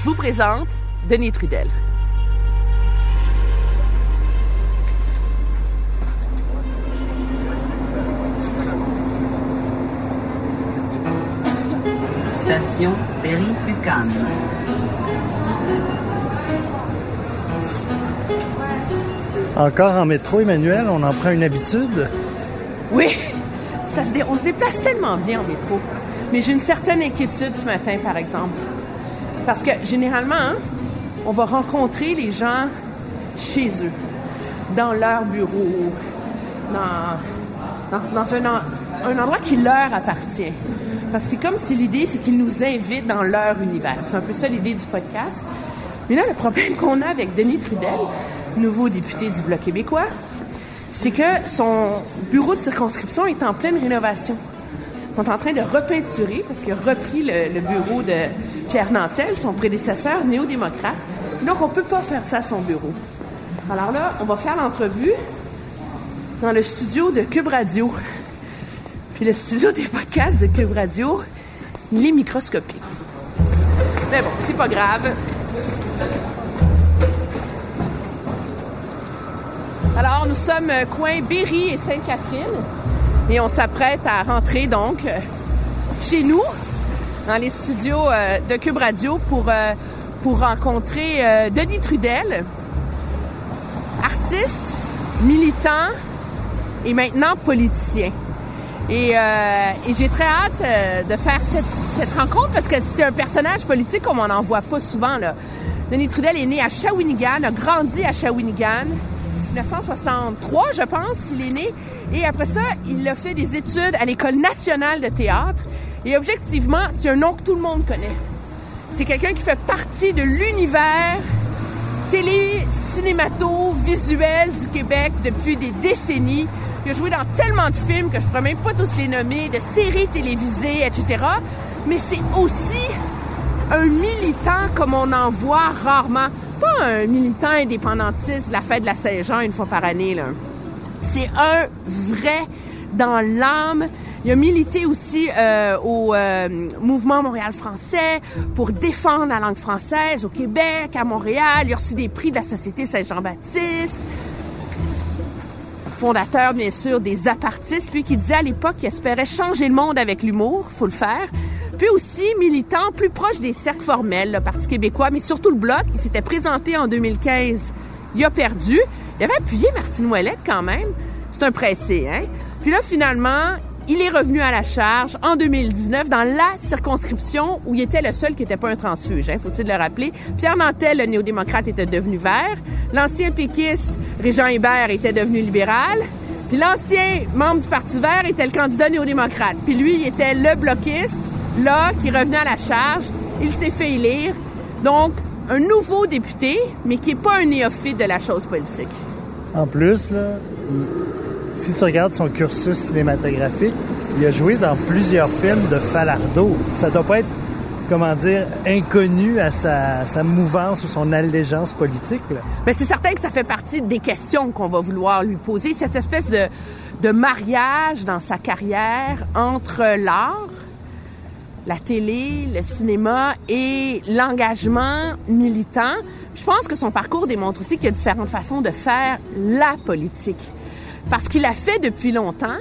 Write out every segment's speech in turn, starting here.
Je vous présente Denis Trudel. Station Berry-UQAM. Encore en métro, Emmanuel, on en prend une habitude? Oui, ça se dé- on se déplace tellement bien en métro. Mais j'ai une certaine inquiétude ce matin, par exemple. Parce que généralement, hein, on va rencontrer les gens chez eux, dans leur bureau, dans, dans, un, un endroit qui leur appartient. Parce que c'est comme si l'idée, c'est qu'ils nous invitent dans leur univers. C'est un peu ça l'idée du podcast. Mais là, le problème qu'on a avec Denis Trudel, nouveau député du Bloc québécois, c'est que son bureau de circonscription est en pleine rénovation. On est en train de repeinturer parce qu'il a repris le bureau de Pierre Nantel, son prédécesseur néo-démocrate. Donc, on peut pas faire ça à son bureau. Alors là, on va faire l'entrevue dans le studio de Cube Radio. Puis le studio des podcasts de Cube Radio, il est microscopique. Mais bon, c'est pas grave. Alors, nous sommes euh, coin Berry et Sainte-Catherine et on s'apprête à rentrer donc euh, chez nous, dans les studios euh, de Cube Radio pour, euh, pour rencontrer euh, Denis Trudel, artiste, militant et maintenant politicien. Et, j'ai très hâte de faire cette, rencontre parce que c'est un personnage politique comme on n'en voit pas souvent. Denis Trudel est né à Shawinigan, a grandi à Shawinigan. 1963, je pense, il est né. Et après ça, il a fait des études à l'École nationale de théâtre. Et objectivement, c'est un nom que tout le monde connaît. C'est quelqu'un qui fait partie de l'univers télé, cinémato, visuel du Québec depuis des décennies. Il a joué dans tellement de films que je pourrais même pas tous les nommer, de séries télévisées, etc. Mais c'est aussi un militant comme on en voit rarement. Pas un militant indépendantiste la fête de la Saint-Jean une fois par année, là. C'est un vrai dans l'âme. Il a milité aussi euh, au euh, mouvement Montréal français pour défendre la langue française au Québec, à Montréal. Il a reçu des prix de la Société Saint-Jean-Baptiste. Fondateur, bien sûr, des apartistes. Lui qui disait à l'époque qu'il espérait changer le monde avec l'humour. Faut le faire. Puis aussi militant plus proche des cercles formels, le Parti québécois, mais surtout le Bloc. Il s'était présenté en 2015. Il a perdu. Il avait appuyé Martine Ouellette quand même. C'est un pressé, hein? Puis là, finalement, il est revenu à la charge en 2019 dans la circonscription où il était le seul qui n'était pas un transfuge, hein, faut-il le rappeler. Pierre Nantel, le néo-démocrate, était devenu vert. L'ancien péquiste, Régent Hébert, était devenu libéral. Puis l'ancien membre du Parti vert était le candidat néo-démocrate. Puis lui, il était le bloquiste, là, qui revenait à la charge. Il s'est fait élire. Donc, un nouveau député, mais qui n'est pas un néophyte de la chose politique. En plus, là, si tu regardes son cursus cinématographique, il a joué dans plusieurs films de Falardeau. Ça doit pas être, comment dire, inconnu à sa, sa mouvance ou son allégeance politique. Là. C'est certain que ça fait partie des questions qu'on va vouloir lui poser, cette espèce de, mariage dans sa carrière entre l'art, la télé, le cinéma et l'engagement militant. Je pense que son parcours démontre aussi qu'il y a différentes façons de faire la politique. Parce qu'il a fait depuis longtemps,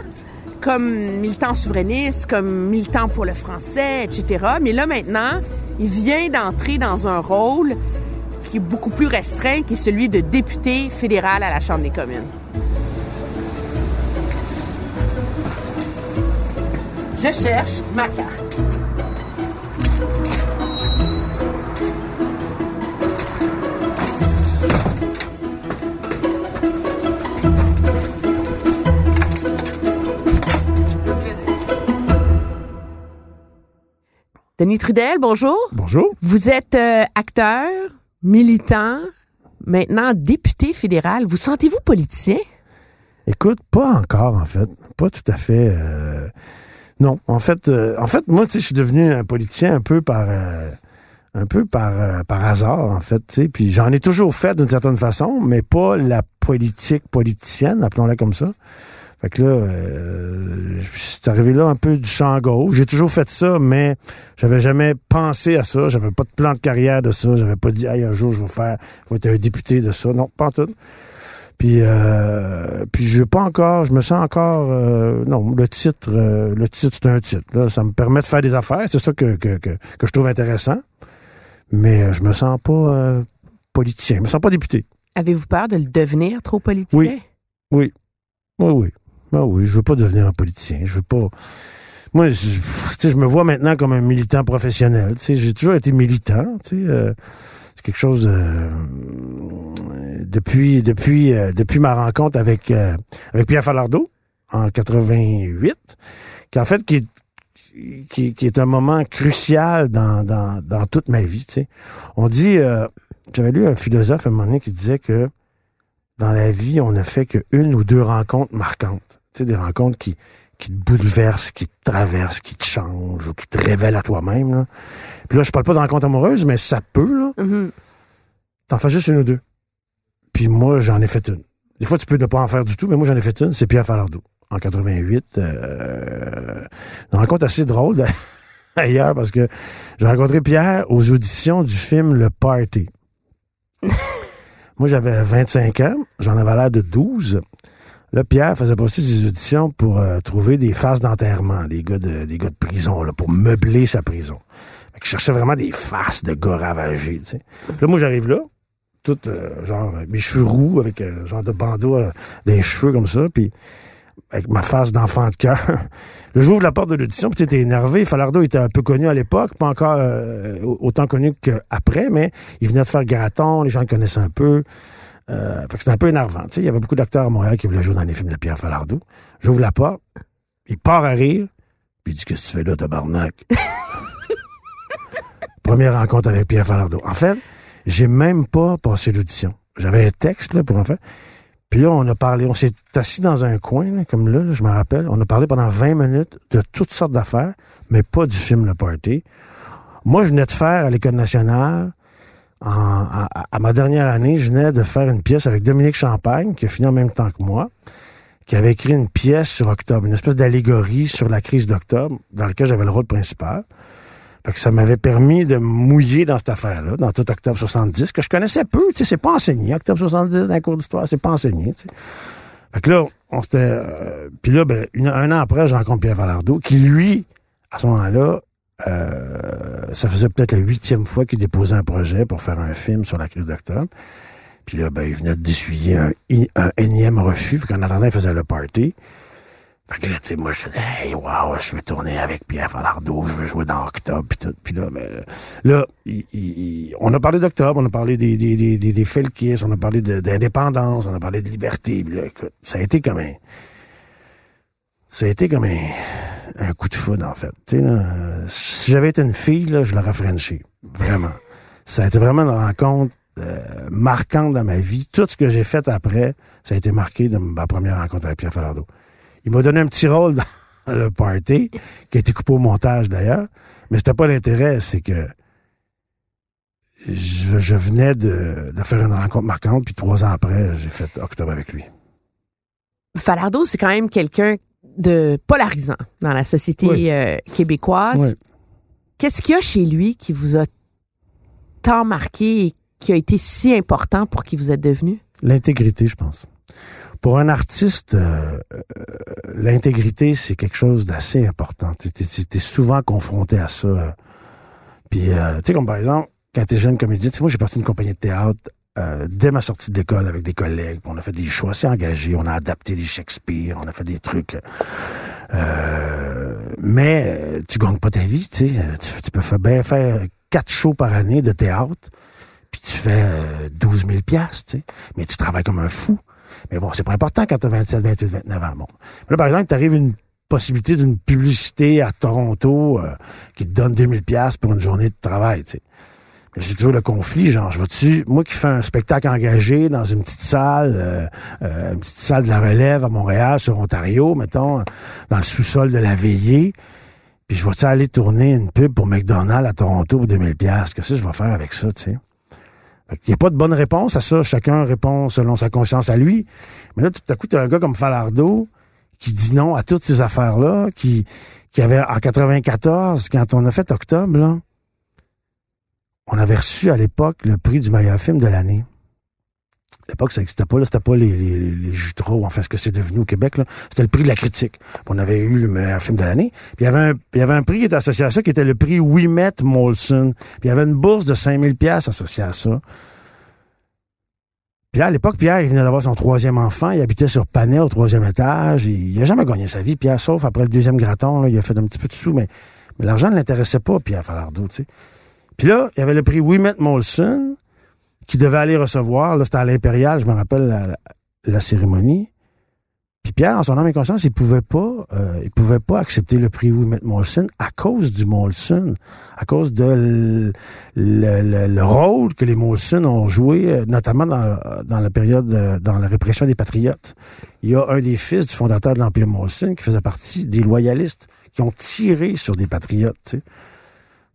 comme militant souverainiste, comme militant pour le français, etc. Mais là maintenant, il vient d'entrer dans un rôle qui est beaucoup plus restreint, qui est celui de député fédéral à la Chambre des communes. Je cherche ma carte. Denis Trudel, bonjour. Bonjour. Vous êtes euh, acteur, militant, maintenant député fédéral. Vous sentez-vous politicien? Écoute, pas encore, en fait. Pas tout à fait. euh, Non, en fait, euh, en fait, moi, tu sais, je suis devenu un politicien un peu par, un peu par, par hasard, en fait. Puis j'en ai toujours fait d'une certaine façon, mais pas la politique politicienne, appelons-la comme ça. Fait que là, euh, je suis arrivé là un peu du champ gauche. J'ai toujours fait ça, mais j'avais jamais pensé à ça. J'avais pas de plan de carrière de ça. J'avais pas dit, hey, un jour, je vais faire, je vais être un député de ça. Non, pas en tout. Puis, euh, puis je pas encore, je me sens encore, euh, non, le titre, euh, le titre c'est un titre. Là, ça me permet de faire des affaires, c'est ça que, que, que, que je trouve intéressant. Mais euh, je me sens pas euh, politicien, je me sens pas député. Avez-vous peur de le devenir trop politicien? Oui. Oui, oui, oui. Ben oui, je veux pas devenir un politicien. Je veux pas. Moi, je, je me vois maintenant comme un militant professionnel. J'ai toujours été militant. Euh, c'est quelque chose euh, depuis depuis euh, depuis ma rencontre avec euh, avec Pierre Falardeau en 88, qui en fait qui est qui, qui est un moment crucial dans, dans, dans toute ma vie. Tu sais. On dit, euh, j'avais lu un philosophe à un moment donné qui disait que dans la vie, on ne fait qu'une ou deux rencontres marquantes. Tu sais, des rencontres qui, qui te bouleversent, qui te traversent, qui te changent ou qui te révèlent à toi-même. là. Puis là, je parle pas de rencontres amoureuses, mais ça peut, là. Mhm. T'en fais juste une ou deux. Puis moi, j'en ai fait une. Des fois, tu peux ne pas en faire du tout, mais moi, j'en ai fait une. C'est Pierre Falardeau. En 88. Euh, une rencontre assez drôle d'ailleurs parce que j'ai rencontré Pierre aux auditions du film Le Party. moi, j'avais 25 ans. J'en avais l'air de 12. Là, Pierre faisait passer des auditions pour euh, trouver des faces d'enterrement, des gars de, des gars de prison, là, pour meubler sa prison. Fait cherchais vraiment des faces de gars ravagés, tu sais. Là, moi, j'arrive là, tout, euh, genre, euh, mes cheveux roux, avec un genre de bandeau euh, des cheveux comme ça, puis avec ma face d'enfant de cœur. Le jour de la porte de l'audition, puis t'étais énervé. Falardeau était un peu connu à l'époque, pas encore euh, autant connu qu'après, mais il venait de faire Graton, les gens le connaissaient un peu. Euh, fait que c'était un peu énervant. Il y avait beaucoup d'acteurs à Montréal qui voulaient jouer dans les films de Pierre Falardeau. J'ouvre la porte, il part à rire, puis il dit Qu'est-ce que tu fais là, tabarnak? Première rencontre avec Pierre Falardeau. En fait, j'ai même pas passé l'audition. J'avais un texte là, pour en faire. Puis là, on a parlé, on s'est assis dans un coin, comme là, là, je me rappelle. On a parlé pendant 20 minutes de toutes sortes d'affaires, mais pas du film Le Party. Moi, je venais de faire à l'École nationale, en- à, ma dernière année, je venais de faire une pièce avec Dominique Champagne, qui a fini en même temps que moi, qui avait écrit une pièce sur Octobre, une espèce d'allégorie sur la crise d'Octobre, dans laquelle j'avais le rôle principal. Fait que ça m'avait permis de mouiller dans cette affaire-là, dans tout Octobre 70, que je connaissais peu, tu sais, c'est pas enseigné. Octobre 70, dans les cours d'histoire, c'est pas enseigné, tu sais. Fait que là, on s'était... euh, Puis là, ben, un an après, je rencontre Pierre Falardeau, qui, lui, à ce moment-là, euh, ça faisait peut-être la huitième fois qu'il déposait un projet pour faire un film sur la crise d'octobre. Puis là, ben, il venait d'essuyer un, un énième refus. Fait qu'en attendant, il faisait le party. Fait que là, tu sais, moi, je disais, hey, wow, je veux tourner avec Pierre Falardeau, je veux jouer dans Octobre, puis tout. Puis là, ben, là, il- il- on a parlé d'Octobre, on a parlé des, des, des, des, des on a parlé d'indépendance, on a parlé de liberté. Puis là, écoute, ça a été comme un... Ça a été comme un, un coup de foudre, en fait. Si j'avais été une fille, je l'aurais frenché. Vraiment. Ça a été vraiment une rencontre euh, marquante dans ma vie. Tout ce que j'ai fait après, ça a été marqué de ma première rencontre avec Pierre Falardeau. Il m'a donné un petit rôle dans le party, qui a été coupé au montage d'ailleurs. Mais c'était pas l'intérêt, c'est que je, venais de, de faire une rencontre marquante, puis trois ans après, j'ai fait octobre avec lui. Falardeau, c'est quand même quelqu'un de polarisant dans la société Oui. euh, québécoise. Oui. Qu'est-ce qu'il y a chez lui qui vous a tant marqué et qui a été si important pour qui vous êtes devenu? L'intégrité, je pense. Pour un artiste, euh, euh, l'intégrité, c'est quelque chose d'assez important. Tu es, souvent confronté à ça. Puis, tu sais, comme par exemple, quand tu es jeune comédien, tu sais, moi, j'ai parti d'une compagnie de théâtre euh, dès ma sortie de l'école avec des collègues. On a fait des choix assez engagés. On a adapté des Shakespeare. On a fait des trucs. euh, mais euh, tu gagnes pas ta vie, tu Tu, peux faire, bien faire quatre shows par année de théâtre puis tu fais euh, 12 000 piastres. Mais tu travailles comme un fou. Mais bon, c'est pas important quand tu as 27, 28, 29 ans. Bon. Là, par exemple, tu arrives une possibilité d'une publicité à Toronto qui te donne 2000 pièces pour une journée de travail, tu sais. Mais c'est toujours le conflit, genre, je vois-tu, moi qui fais un spectacle engagé dans une petite salle, euh, euh, une petite salle de la relève à Montréal, sur Ontario, mettons, dans le sous-sol de la veillée, puis je vais-tu aller tourner une pub pour McDonald's à Toronto pour 2000 pièces Qu'est-ce que je vais faire avec ça, tu sais? Il n'y a pas de bonne réponse à ça. Chacun répond selon sa conscience à lui. Mais là, tout à coup, tu as un gars comme Falardeau qui dit non à toutes ces affaires-là, qui, qui avait en 94, quand on a fait octobre, là, on avait reçu à l'époque le prix du meilleur film de l'année. À l'époque, ça n'existait pas, c'était pas les, les, les enfin, ce que c'est devenu au Québec. C'était le prix de la critique. On avait eu le meilleur film de l'année. Puis il y avait un, prix qui était associé à ça, qui était le prix Wimet Molson. Puis il y avait une bourse de 5000 pièces associée à ça. Puis à l'époque, Pierre, il venait d'avoir son troisième enfant. Il habitait sur Panay, au troisième étage. Il, il a jamais gagné sa vie, Pierre, sauf après le deuxième graton. Il a fait un petit peu de sous, mais, mais l'argent ne l'intéressait pas, Pierre Falardeau, tu sais. Puis là, il y avait le prix Wimet Molson qui devait aller recevoir. Là, c'était à l'Impérial, je me rappelle la, cérémonie. Puis Pierre, en son âme et conscience, il pouvait pas, euh, il pouvait pas accepter le prix Wimet Molson à cause du Molson, à cause de le, le, le rôle que les Molson ont joué, euh, notamment dans, la période, euh, dans la répression des patriotes. Il y a un des fils du fondateur de l'Empire Molson qui faisait partie des loyalistes qui ont tiré sur des patriotes. Tu sais.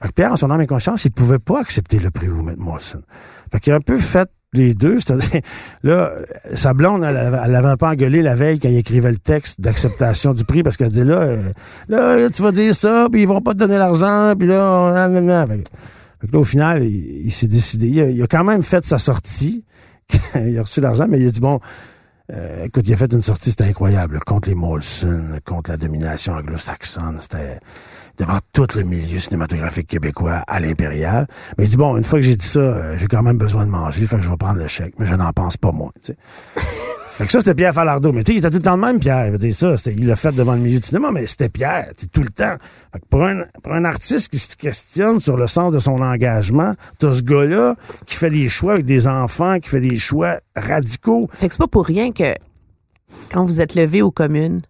Fait que Pierre, en son âme et conscience, il pouvait pas accepter le prix Wimet Molson. Fait qu'il a un peu fait les deux, c'est-à-dire, là, sa blonde, elle, elle l'avait pas engueulé la veille quand il écrivait le texte d'acceptation du prix parce qu'elle dit là, euh, là, tu vas dire ça, puis ils vont pas te donner l'argent, puis là, on, fait, que là, au final, il, s'est décidé. Il a, il a, quand même fait sa sortie. il a reçu l'argent, mais il a dit bon, euh, écoute, il a fait une sortie, c'était incroyable, contre les Molson, contre la domination anglo-saxonne, c'était devant tout le milieu cinématographique québécois à l'impérial. Mais il dit, bon, une fois que j'ai dit ça, euh, j'ai quand même besoin de manger, fait que je vais prendre le chèque, mais je n'en pense pas moins, tu sais. fait que ça, c'était Pierre Falardeau. Mais tu sais, il était tout le temps de même, Pierre. Il ça, il l'a fait devant le milieu du cinéma, mais c'était Pierre, tout le temps. Fait que pour un, pour un artiste qui se questionne sur le sens de son engagement, t'as ce gars-là qui fait des choix avec des enfants, qui fait des choix radicaux. Fait que c'est pas pour rien que quand vous êtes levé aux communes,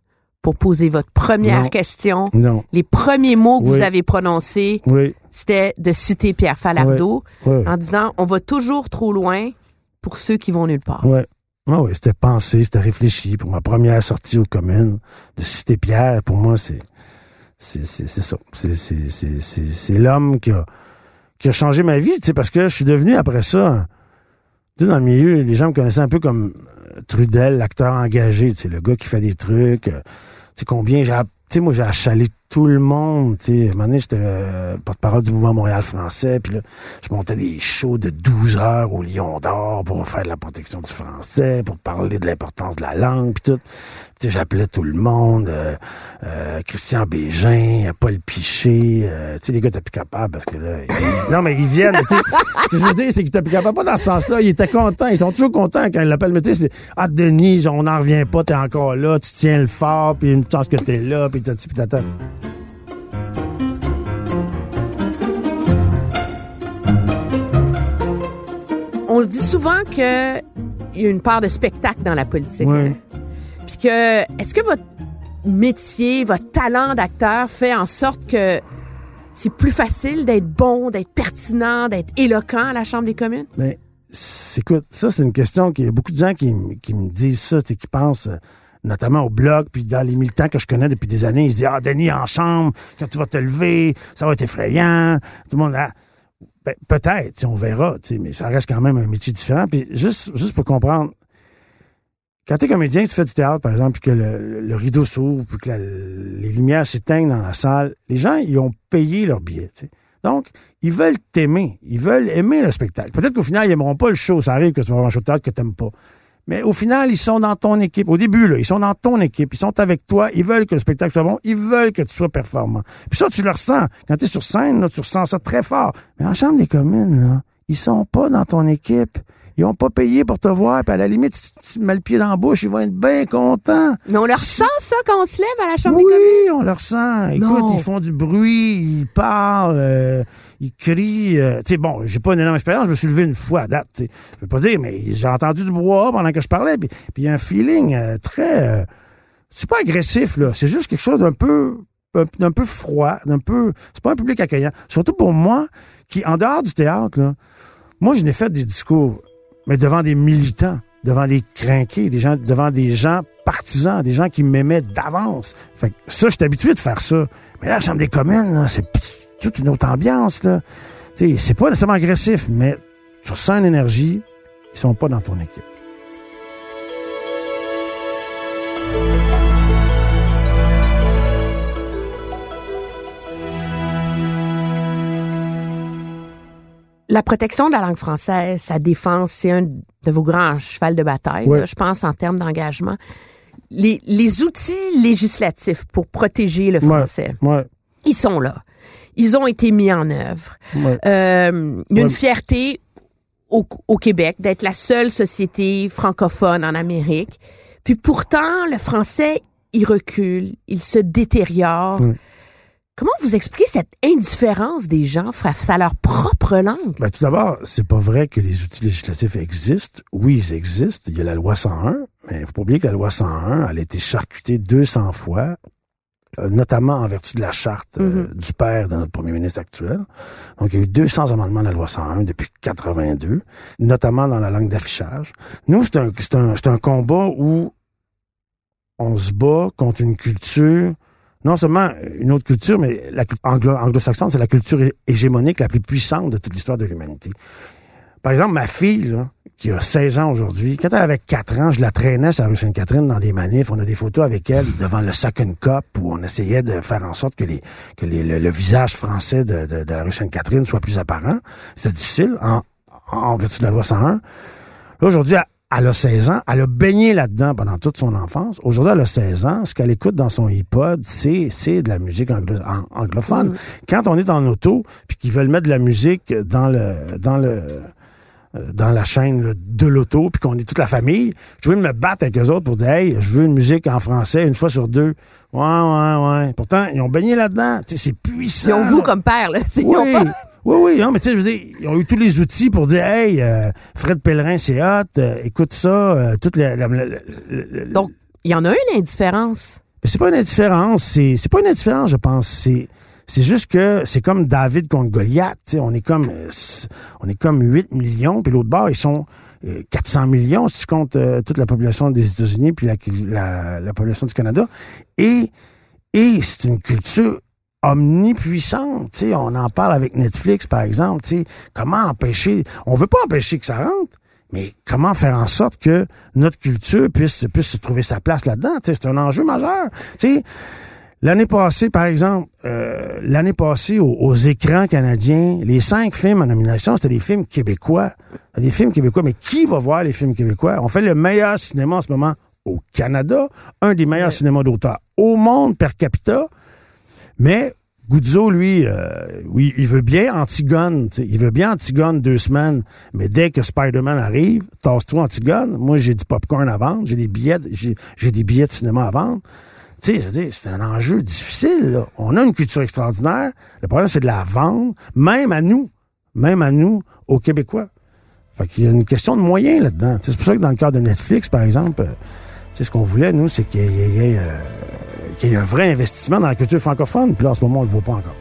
pour poser votre première non. question. Non. Les premiers mots que oui. vous avez prononcés, oui. c'était de citer Pierre Falardeau oui. En disant on va toujours trop loin pour ceux qui vont nulle part. Oui. Ah oui, c'était pensé, c'était réfléchi. Pour ma première sortie aux communes, de citer Pierre, pour moi, c'est c'est ça. C'est l'homme qui a, qui a changé ma vie, tu sais, parce que je suis devenu après ça, dans le milieu, les gens me connaissaient un peu comme Trudel, l'acteur engagé, le gars qui fait des trucs. Euh, tu sais, combien j'ai... Tu sais, moi, j'ai achalé tout le monde, tu sais. Un moment donné, j'étais euh, porte-parole du mouvement Montréal français, puis là, je montais des shows de 12 heures au Lion d'Or pour faire de la protection du français, pour parler de l'importance de la langue, puis tout. Tu sais, j'appelais tout le monde, euh, euh, Christian Bégin, Paul Piché, tu sais, les gars, t'es plus capable parce que là, non, mais ils viennent, tu sais. Ce que je veux dire, c'est qu'ils étaient plus capables, pas dans ce sens-là, ils étaient contents, ils sont toujours contents quand ils l'appellent, mais tu sais, c'est, ah, Denis, on n'en revient pas, t'es encore là, tu tiens le fort, puis une chance que t'es là, puis t'as, On dit souvent que il y a une part de spectacle dans la politique. Oui. Puis que est-ce que votre métier, votre talent d'acteur fait en sorte que c'est plus facile d'être bon, d'être pertinent, d'être éloquent à la Chambre des communes? Mais écoute, ça c'est une question qu'il y a beaucoup de gens qui, qui me disent ça, qui pensent euh, notamment au blog, puis dans les militants que je connais depuis des années, ils se disent Ah, Denis, en chambre, quand tu vas te lever, ça va être effrayant. Tout le monde là. Peut-être, on verra, mais ça reste quand même un métier différent. Puis juste, juste pour comprendre, quand t'es comédien, tu fais du théâtre, par exemple, puis que le, rideau s'ouvre, puis que les lumières s'éteignent dans la salle, les gens, ils ont payé leur billet. Donc, ils veulent t'aimer. Ils veulent aimer le spectacle. Peut-être qu'au final, ils n'aimeront pas le show. Ça arrive que tu vas avoir un show de théâtre que tu n'aimes pas. Mais au final, ils sont dans ton équipe. Au début, là, ils sont dans ton équipe. Ils sont avec toi. Ils veulent que le spectacle soit bon. Ils veulent que tu sois performant. Puis ça, tu le ressens. Quand tu es sur scène, là, tu ressens ça très fort. Mais en chambre des communes, là, ils sont pas dans ton équipe. Ils ont pas payé pour te voir, puis à la limite, si tu mets le pied dans la bouche, ils vont être bien contents. Mais on leur sent ça quand on se lève à la Chambre oui, des communes? Oui, on leur sent. Écoute, Non. ils font du bruit, ils parlent, euh, ils crient. Euh, tu sais, bon, j'ai pas une énorme expérience, je me suis levé une fois à date. t'sais. Je peux pas dire, mais j'ai entendu du bois pendant que je parlais, puis il y a un feeling euh, très... euh, c'est pas agressif, là. C'est juste quelque chose d'un peu, un- d'un peu froid, d'un peu, c'est pas un public accueillant. Surtout pour moi, qui, en dehors du théâtre, là, moi, je n'ai fait des discours, mais devant des militants, devant des crinqués, des gens, devant des gens partisans, des gens qui m'aimaient d'avance. Fait que ça, je suis habitué de faire ça. Mais là, la Chambre des communes, c'est toute une autre ambiance, là. C'est pas nécessairement agressif, mais tu sens une énergie, ils sont pas dans ton équipe. La protection de la langue française, sa défense, c'est un de vos grands chevals de bataille, Ouais. là, je pense, en termes d'engagement. Les, les outils législatifs pour protéger le français, Ouais, ils sont là. Ils ont été mis en œuvre. Euh, il y a une fierté au, au Québec d'être la seule société francophone en Amérique. Puis pourtant, le français, il recule, il se détériore. Comment vous expliquez cette indifférence des gens? Face à leur propre langue? Ben, tout d'abord, c'est pas vrai que les outils législatifs existent. Oui, ils existent. Il y a la loi 101, mais il faut pas oublier que la loi 101, elle a été charcutée 200 fois, euh, notamment en vertu de la charte euh, du père de notre premier ministre actuel. Donc, il y a eu 200 amendements de la loi 101 depuis 82, notamment dans la langue d'affichage. Nous, c'est un, c'est un, c'est un combat où on se bat contre une culture non seulement une autre culture, mais la anglo- anglo-saxonne, c'est la culture hé- hégémonique la plus puissante de toute l'histoire de l'humanité. Par exemple, ma fille, là, qui a 16 ans aujourd'hui, quand elle avait 4 ans, je la traînais sur la rue Sainte-Catherine dans des manifs. On a des photos avec elle devant le Second Cup où on essayait de faire en sorte que, les, que les- le, le visage français de, de- de la rue Sainte-Catherine soit plus apparent. C'était difficile en, en vertu de la loi 101. Là, aujourd'hui, elle, elle a 16 ans. Elle a baigné là-dedans pendant toute son enfance. Aujourd'hui, elle a 16 ans. Ce qu'elle écoute dans son iPod, c'est, c'est de la musique anglo- an- anglophone. Quand on est en auto, puis qu'ils veulent mettre de la musique dans le, dans le, euh, dans la chaîne là, de l'auto, puis qu'on est toute la famille, je veux me battre avec eux autres pour dire, hey, je veux une musique en français une fois sur deux. Ouais, ouais, ouais. Pourtant, ils ont baigné là-dedans. C'est puissant. Ils ont vous là. comme père, là. Ils Oui, ont pas- oui, oui, non, mais tu sais, je veux dire, ils ont eu tous les outils pour dire, hey, euh, Fred Pellerin, c'est hot, euh, écoute ça, euh, toute la, la- la- la- la- Donc, il y en a une indifférence. mais c'est pas une indifférence, c'est, c'est pas une indifférence, je pense. C'est, c'est juste que c'est comme David contre Goliath, tu sais, on est comme, euh, on est comme 8 millions, puis l'autre bord, ils sont euh, 400 millions, si tu comptes euh, toute la population des États-Unis, puis la, la, la population du Canada. Et, et c'est une culture omnipuissante, tu sais, on en parle avec Netflix, par exemple, tu sais, comment empêcher, on veut pas empêcher que ça rentre, mais comment faire en sorte que notre culture puisse, puisse trouver sa place là-dedans? Tu sais, C'est un enjeu majeur. Tu sais, L'année passée, par exemple, euh, l'année passée, aux, aux écrans canadiens, les cinq films en nomination, c'était des films québécois. Des films québécois. Mais qui va voir les films québécois? On fait le meilleur cinéma en ce moment au Canada, un des meilleurs cinémas d'auteur au monde per capita. Mais Guzzo, lui, euh, oui, il veut bien Antigone. Il veut bien Antigone deux semaines. Mais dès que Spider-Man arrive, tasse-toi Antigone. Moi, j'ai du popcorn à vendre. J'ai des billets, j'ai des billets de cinéma à vendre. C'est un enjeu difficile. là. On a une culture extraordinaire. Le problème, c'est de la vendre, même à nous, même à nous, aux Québécois. Fait qu'il y a une question de moyens là-dedans. C'est pour ça que dans le cas de Netflix, par exemple, euh, ce qu'on voulait, nous, c'est qu'il y ait, il y ait, euh, qu'il y ait un vrai investissement dans la culture francophone. Puis là, en ce moment, on le voit pas encore.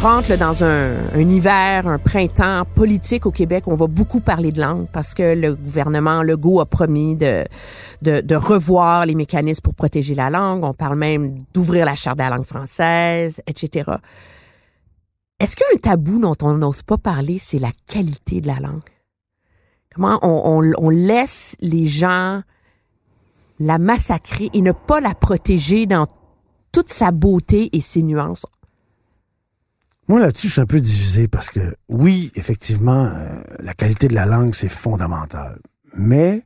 Rentre dans un, un hiver, un printemps politique au Québec. On va beaucoup parler de langue parce que le gouvernement Legault a promis de, de, de revoir les mécanismes pour protéger la langue. On parle même d'ouvrir la charte de la langue française, etc. Est-ce qu'un tabou dont on n'ose pas parler, c'est la qualité de la langue? Comment on, on, on laisse les gens la massacrer et ne pas la protéger dans toute sa beauté et ses nuances? Moi, là-dessus, je suis un peu divisé parce que, oui, effectivement, euh, la qualité de la langue, c'est fondamental. Mais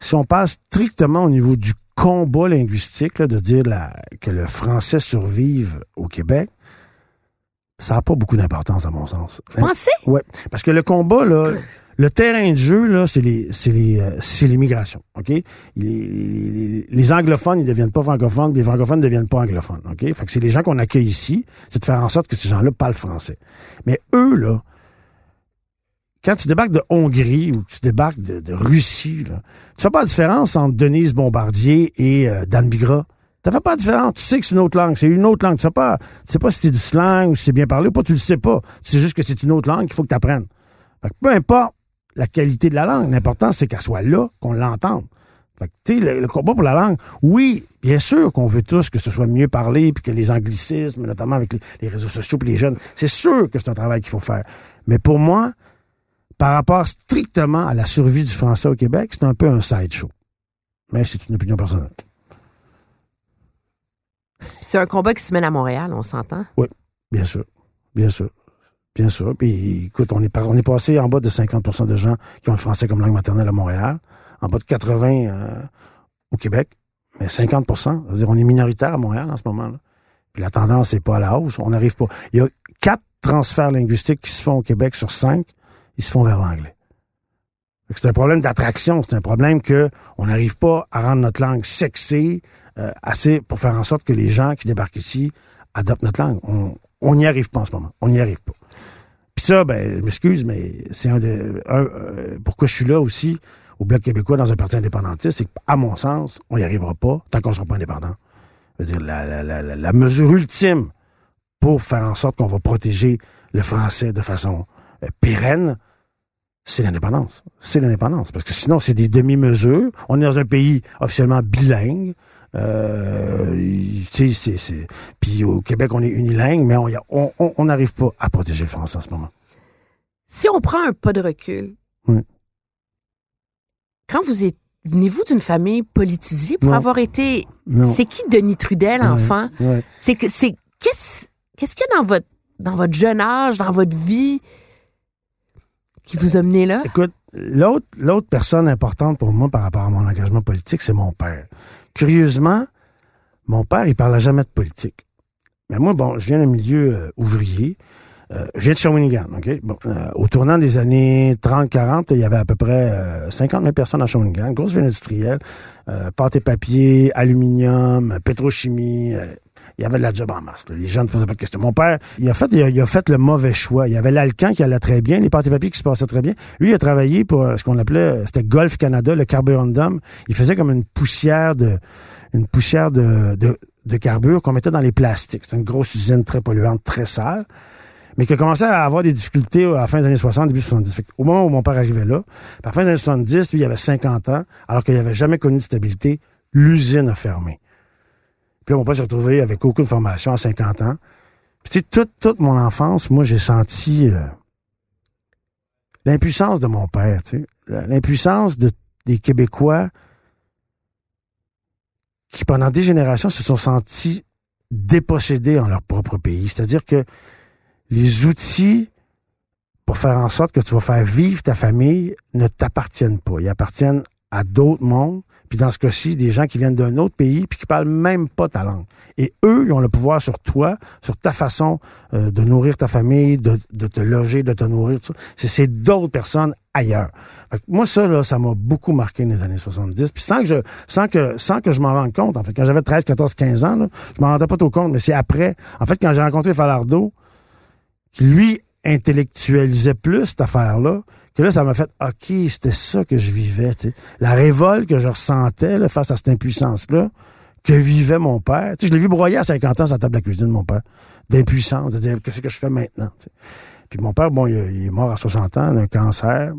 si on passe strictement au niveau du combat linguistique, là, de dire la- que le français survive au Québec, ça n'a pas beaucoup d'importance à mon sens. Pensez? Ouais, parce que le combat là, le terrain de jeu là, c'est les c'est les euh, c'est l'immigration, OK? Les, les- les anglophones, ils deviennent pas francophones, les francophones ne deviennent pas anglophones, OK? Fait que c'est les gens qu'on accueille ici, c'est de faire en sorte que ces gens-là parlent français. Mais eux là quand tu débarques de Hongrie ou tu débarques de, de Russie, là, tu fais pas la différence entre Denise Bombardier et euh, Dan Bigra. Tu fais pas la différence. Tu sais que c'est une autre langue. C'est une autre langue. Tu sais pas, tu sais pas si c'est du slang ou si c'est bien parlé ou pas. Tu le sais pas. Tu sais juste que c'est une autre langue qu'il faut que tu apprennes. Fait peu importe la qualité de la langue, l'important, c'est qu'elle soit là, qu'on l'entende. Fait que, tu sais, le, le combat pour la langue, oui, bien sûr qu'on veut tous que ce soit mieux parlé, puis que les anglicismes, notamment avec les, les réseaux sociaux puis les jeunes, c'est sûr que c'est un travail qu'il faut faire. Mais pour moi, par rapport strictement à la survie du français au Québec, c'est un peu un sideshow. Mais c'est une opinion personnelle. C'est un combat qui se mène à Montréal, on s'entend? Bien sûr. Bien sûr. Bien sûr. Puis, écoute, on est, passé en bas de 50% de gens qui ont le français comme langue maternelle à Montréal, en bas de 80 euh, au Québec, mais 50% c'est-à-dire on est minoritaire à Montréal en ce moment. là. Puis la tendance n'est pas à la hausse. On n'arrive pas. Il y a quatre transferts linguistiques qui se font au Québec sur cinq, ils se font vers l'anglais. C'est un problème d'attraction, c'est un problème que on n'arrive pas à rendre notre langue sexy euh, assez pour faire en sorte que les gens qui débarquent ici adoptent notre langue. On n'y arrive pas en ce moment. On n'y arrive pas. Ça, ben, je m'excuse, mais c'est un de. un, euh, pourquoi je suis là aussi au Bloc québécois dans un parti indépendantiste, c'est qu'à mon sens, on n'y arrivera pas tant qu'on ne sera pas indépendant. Dire, la, la, la, mesure ultime pour faire en sorte qu'on va protéger le français de façon euh, pérenne, c'est l'indépendance. C'est l'indépendance. Parce que sinon, c'est des demi-mesures. On est dans un pays officiellement bilingue. Euh, Puis au Québec, on est unilingue, mais on n'arrive pas à protéger le français en ce moment. Si on prend un pas de recul, Oui. quand vous êtes. Venez-vous d'une famille politisée pour Non. avoir été. C'est qui Denis Trudel, Ouais. enfant? Ouais. C'est que c'est qu'est-ce qu'est-ce qu'il y a dans votre dans votre jeune âge, dans votre vie qui vous a mené là? Écoute, l'autre, l'autre personne importante pour moi par rapport à mon engagement politique, c'est mon père. Curieusement, mon père, il parlait jamais de politique. Mais moi, bon, je viens d'un milieu euh, ouvrier. Euh, viens de Shawinigan, OK? Euh, au tournant des années 30-40, il y avait à peu près euh, 50 000 personnes à Shawinigan, grosse ville industrielle, euh, pâte et papier, aluminium, pétrochimie. euh, il y avait de la job en masse. Les gens ne faisaient pas de questions. Mon père, il a fait, il a, fait le mauvais choix. Il y avait l'Alcan qui allait très bien, les pâtes et papiers qui se passaient très bien. Lui, il a travaillé pour euh, ce qu'on appelait, euh, c'était Golf Canada, le carborundum. Il faisait comme une poussière de, une poussière de, de, de carbure qu'on mettait dans les plastiques. C'était une grosse usine très polluante, très sale mais qui a commencé à avoir des difficultés à la fin des années 60, début 70. Fait au moment où mon père arrivait là, à la fin des années 70, lui, il avait 50 ans, alors qu'il n'avait jamais connu de stabilité, l'usine a fermé. Puis là, mon père s'est retrouvé avec aucune formation à 50 ans. Puis tu sais, toute, toute mon enfance, moi, j'ai senti euh, l'impuissance de mon père, tu sais. L'impuissance de, des Québécois qui, pendant des générations, se sont sentis dépossédés en leur propre pays. C'est-à-dire que les outils pour faire en sorte que tu vas faire vivre ta famille ne t'appartiennent pas. Ils appartiennent à d'autres mondes. Puis dans ce cas-ci, des gens qui viennent d'un autre pays puis qui parlent même pas ta langue. Et eux, ils ont le pouvoir sur toi, sur ta façon euh, de nourrir ta famille, de, te loger, de te nourrir. tout ça. C'est, d'autres personnes ailleurs. Fait moi, ça, là, ça m'a beaucoup marqué dans les années 70. Puis sans que je, sans que, sans que je m'en rende compte, en fait, quand j'avais 13, 14, 15 ans, là, je m'en rendais pas trop compte, mais c'est après. En fait, quand j'ai rencontré Falardeau, lui intellectualisait plus cette affaire-là, que là, ça m'a fait OK, c'était ça que je vivais. tu sais. La révolte que je ressentais là, face à cette impuissance-là, que vivait mon père. Je l'ai vu broyer à 50 ans sur la table de la cuisine, mon père. D'impuissance, de dire qu'est-ce que je fais maintenant. Puis mon père, bon, il, est mort à 60 ans d'un cancer.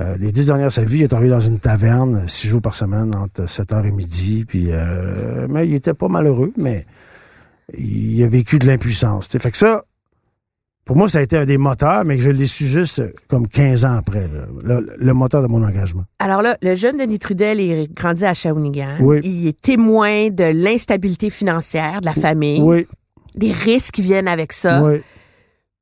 Euh, les dix dernières de sa vie, il est arrivé dans une taverne euh, six jours par semaine, entre 7h et midi. Puis, euh, mais il était pas malheureux, mais il a vécu de l'impuissance. Fait que ça, pour moi, ça a été un des moteurs, mais je l'ai su juste euh, comme 15 ans après, là, le, le moteur de mon engagement. Alors là, le jeune Denis Trudel est grandi à Shawinigan. Oui. Il est témoin de l'instabilité financière de la famille, Oui, des risques qui viennent avec ça, oui.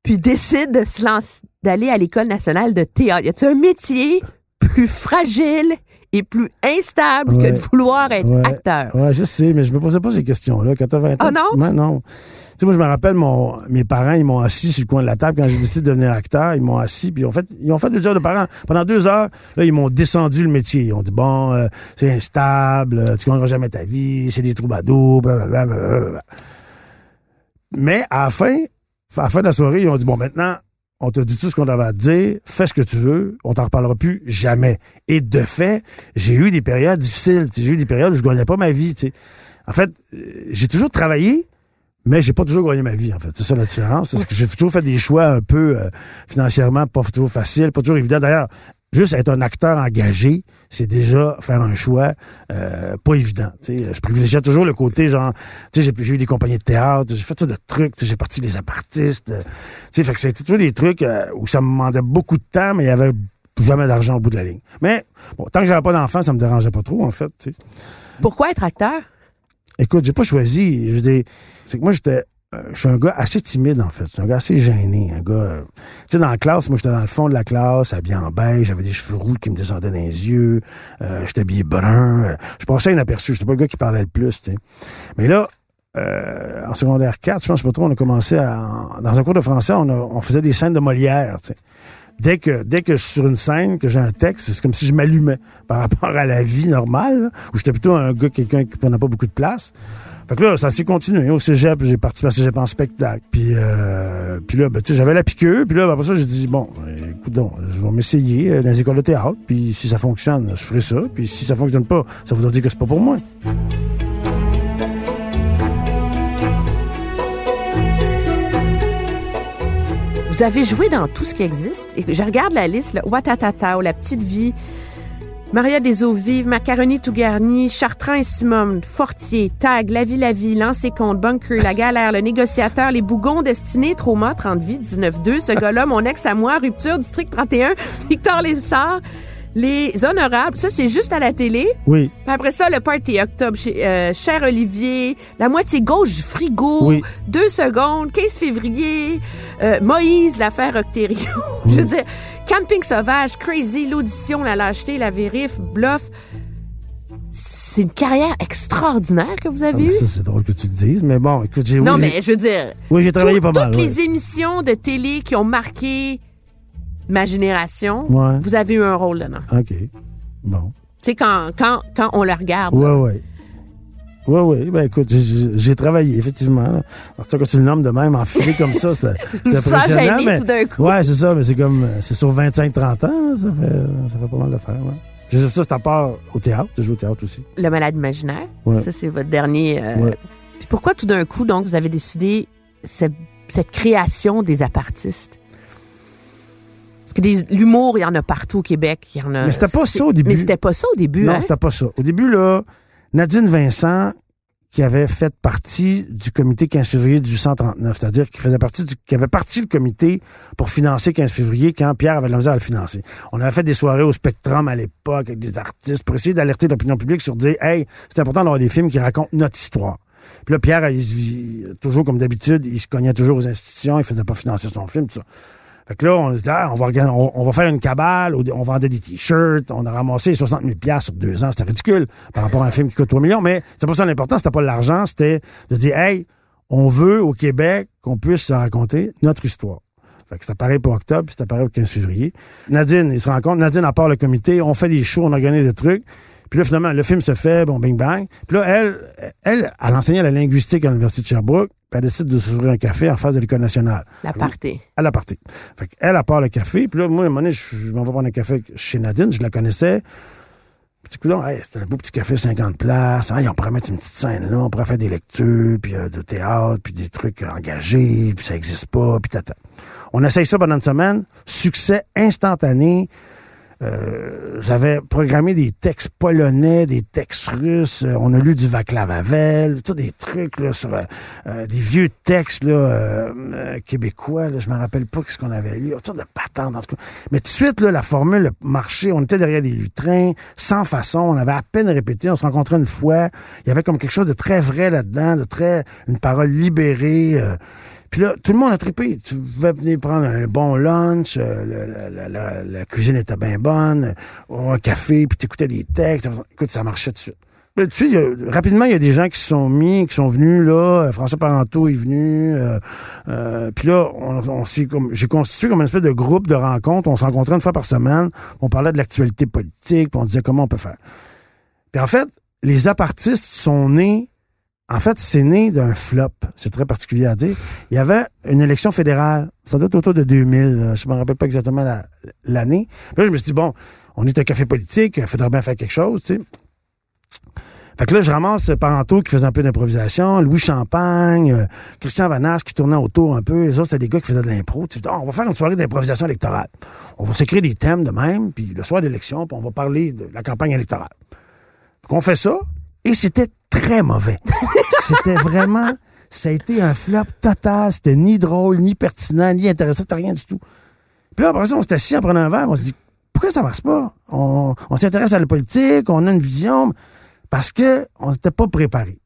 puis décide de se lancer, d'aller à l'école nationale de théâtre. Y a-t-il un métier plus fragile est plus instable Ouais. que de vouloir être Ouais. acteur. Ouais, je sais, mais je me posais pas ces questions-là. Quand t'as 20 ans, Ah tu- non? moi, non. Tu sais, moi, je me rappelle, mon, mes parents, ils m'ont assis sur le coin de la table quand j'ai décidé de devenir acteur. Ils m'ont assis, puis ils ont fait, ils ont fait le job de parents. Pendant deux heures, là, ils m'ont descendu le métier. Ils ont dit, bon, euh, c'est instable, euh, tu gagneras jamais ta vie, c'est des troubadours, blablabla. Mais à la fin, à la fin de la soirée, ils ont dit, bon, maintenant, on t'a dit tout ce qu'on avait à te dire, fais ce que tu veux, on t'en reparlera plus jamais. Et de fait, j'ai eu des périodes difficiles. J'ai eu des périodes où je gagnais pas ma vie. En fait, euh, j'ai toujours travaillé, mais j'ai pas toujours gagné ma vie, en fait. C'est ça la différence. C'est que j'ai toujours fait des choix un peu euh, financièrement pas toujours faciles, pas toujours évidents. D'ailleurs, juste être un acteur engagé, c'est déjà faire un choix euh, pas évident. tu sais. Je privilégiais toujours le côté genre, tu sais, j'ai eu des compagnies de théâtre, j'ai fait ça de trucs, j'ai parti les apartistes. euh, tu sais, fait que c'était toujours des trucs euh, où ça me demandait beaucoup de temps, mais il y avait jamais d'argent au bout de la ligne. Mais bon, tant que j'avais pas d'enfant, ça me dérangeait pas trop, en fait. tu sais. Pourquoi être acteur? Écoute, j'ai pas choisi. Je veux dire, c'est que moi, j'étais. Euh, Je suis un gars assez timide, en fait. Je suis un gars assez gêné. Un gars. euh, tu sais, dans la classe, moi, j'étais dans le fond de la classe, habillé en beige, j'avais des cheveux roux qui me descendaient dans les yeux, euh, j'étais habillé brun. euh, je passais inaperçu. J'étais pas le gars qui parlait le plus, tu sais. Mais là, euh, en secondaire 4, je pense pas trop, on a commencé à. Dans un cours de français, on, a- on faisait des scènes de Molière, tu sais. Dès que, dès que je suis sur une scène, que j'ai un texte, c'est comme si je m'allumais par rapport à la vie normale, là, où j'étais plutôt un gars, quelqu'un qui prenait pas beaucoup de place. Fait que là, ça s'est continué. Au cégep, j'ai participé à cégep en spectacle. Puis, euh, puis là, ben, tu sais, j'avais la piqûre. Puis là, ben, après ça, j'ai dit, bon, euh, écoute donc, je vais m'essayer euh, dans les écoles de théâtre. Puis si ça fonctionne, je ferai ça. Puis si ça fonctionne pas, ça voudra dire que c'est pas pour moi. Vous avez joué dans tout ce qui existe. Et je regarde la liste, là. Watatata, La Petite Vie, Maria des Eaux Vives, Macaroni tout garni, Chartrand et Simone, Fortier, Tag, La Vie, la Vie, Lancé Compte, Bunker, La Galère, Le Négociateur, Les Bougons, Destinés, Trauma, 30 vies, 19-2, Ce gars-là, Mon ex à moi, Rupture, District 31, Victor Lessard, Les Honorables. Ça, c'est juste à la télé. Oui, Puis après ça, le party octobre chez euh, Cher Olivier, la moitié gauche du frigo, Oui. deux secondes, 15 février, euh, Moïse, l'affaire Octério. Je veux dire, Camping sauvage, Crazy, l'audition, la lâcheté, la vérif, bluff. C'est une carrière extraordinaire que vous Ah, avez eue. ça, c'est drôle que tu le dises. Mais bon, écoute, j'ai non, oui, mais je veux dire, oui, j'ai travaillé tout- pas mal. toutes ouais. les émissions de télé qui ont marqué ma génération, Ouais. vous avez eu un rôle dedans. OK. Bon. Tu sais, quand, quand, quand on le regarde. Ouais, là. ouais. Ouais, ouais. Ben, écoute, j'ai- travaillé, effectivement. Là. Alors, c'est que tu le nommes de même, enfilé comme ça, c'était impressionnant. mais, tout d'un coup. Ouais, c'est ça, mais c'est comme, c'est sur 25-30 ans, là, ça fait, ça fait pas mal de faire, ouais. Juste ça, c'est à part au théâtre. J'ai joué au théâtre aussi. Le malade imaginaire. Ouais. Ça, c'est votre dernier. euh, Ouais. Puis pourquoi tout d'un coup, donc, vous avez décidé cette, cette création des apartistes? Parce que des- l'humour, il y en a partout au Québec. Il y en a, Mais c'était pas ça au début. Mais c'était pas ça au début. non, hein? c'était pas ça. Au début, là, Nadine Vincent, qui avait fait partie du comité 15 février 1839, c'est-à-dire qui faisait partie du, qui avait parti le comité pour financer 15 février quand Pierre avait de la misère à le financer. On avait fait des soirées au Spectrum à l'époque avec des artistes pour essayer d'alerter l'opinion publique sur dire, hey, c'est important d'avoir des films qui racontent notre histoire. Puis là, Pierre, il, se vit- toujours comme d'habitude, il se cognait toujours aux institutions, il faisait pas financer son film, tout ça. Fait que là, on se dit, ah, on va, faire une cabale, on vendait des t-shirts, on a ramassé 60 000 piastres sur deux ans, c'était ridicule par rapport à un film qui coûte 3 millions, mais c'est pas ça l'important, c'était pas l'argent, c'était de dire, hey, on veut au Québec qu'on puisse se raconter notre histoire. Fait que pareil pour octobre, puis c'était pareil pour 15 février. Nadine, il se compte, Nadine, à le comité, on fait des shows, on organise des trucs. Puis là, finalement, le film se fait, bon, bing bang. Puis là, elle, elle, elle enseignait la linguistique à l'Université de Sherbrooke, puis elle décide de s'ouvrir un café en face de l'École nationale La partie. à la partie. Fait qu'elle, elle part le café. Puis là, moi, à un moment donné, je, m'en vais prendre un café chez Nadine. Je la connaissais. Du coup, hey, c'était un beau petit café, 50 places. Hey, on pourrait mettre une petite scène là. On pourrait faire des lectures, puis euh, de théâtre, puis des trucs engagés, puis ça existe pas, puis tata. On essaye ça pendant une semaine. Succès instantané. Euh, j'avais programmé des textes polonais, des textes russes. Euh, on a lu du Vaclav Havel, des trucs là, sur euh, des vieux textes québécois. Je me rappelle pas ce qu'on avait lu. Autour de patentes, en tout cas. Mais tout de suite, là, la formule marchait. On était derrière des lutrins, sans façon. On avait à peine répété. On se rencontrait une fois. Il y avait comme quelque chose de très vrai là-dedans, de très une parole libérée. Puis là, tout le monde a trippé. Tu pouvais venir prendre un bon lunch, euh, la, cuisine était bien bonne, euh, un café, puis t'écoutais des textes. Écoute, ça marchait tout de suite. Puis, tu sais, rapidement, il y a des gens qui se sont mis, qui sont venus là. Euh, François Parenteau est venu. euh, euh, puis là, on, on s'est comme, j'ai constitué comme une espèce de groupe de rencontres. On se rencontrait une fois par semaine. On parlait de l'actualité politique, puis on disait comment on peut faire. Puis en fait, les apartistes sont nés. En fait, c'est né d'un flop. C'est très particulier à dire. Il y avait une élection fédérale. Ça doit être autour de 2000. là. Je me rappelle pas exactement la- l'année. Là, je me suis dit, bon, on est un café politique. Il faudrait bien faire quelque chose, tu sais. Fait que là, je ramasse Parenteau qui faisait un peu d'improvisation, Louis Champagne, euh, Christian Vanache qui tournait autour un peu. Les autres, c'était des gars qui faisaient de l'impro. On va faire une soirée d'improvisation électorale. On va s'écrire des thèmes de même, puis le soir d'élection, puis on va parler de la campagne électorale. Donc, on fait ça, et c'était très mauvais. c'était vraiment... Ça a été un flop total. C'était ni drôle, ni pertinent, ni intéressant, rien du tout. Puis là, après ça, on s'est assis en prenant un verre, on s'est dit, pourquoi ça marche pas? On, on s'intéresse à la politique, on a une vision, parce que on n'était pas préparé.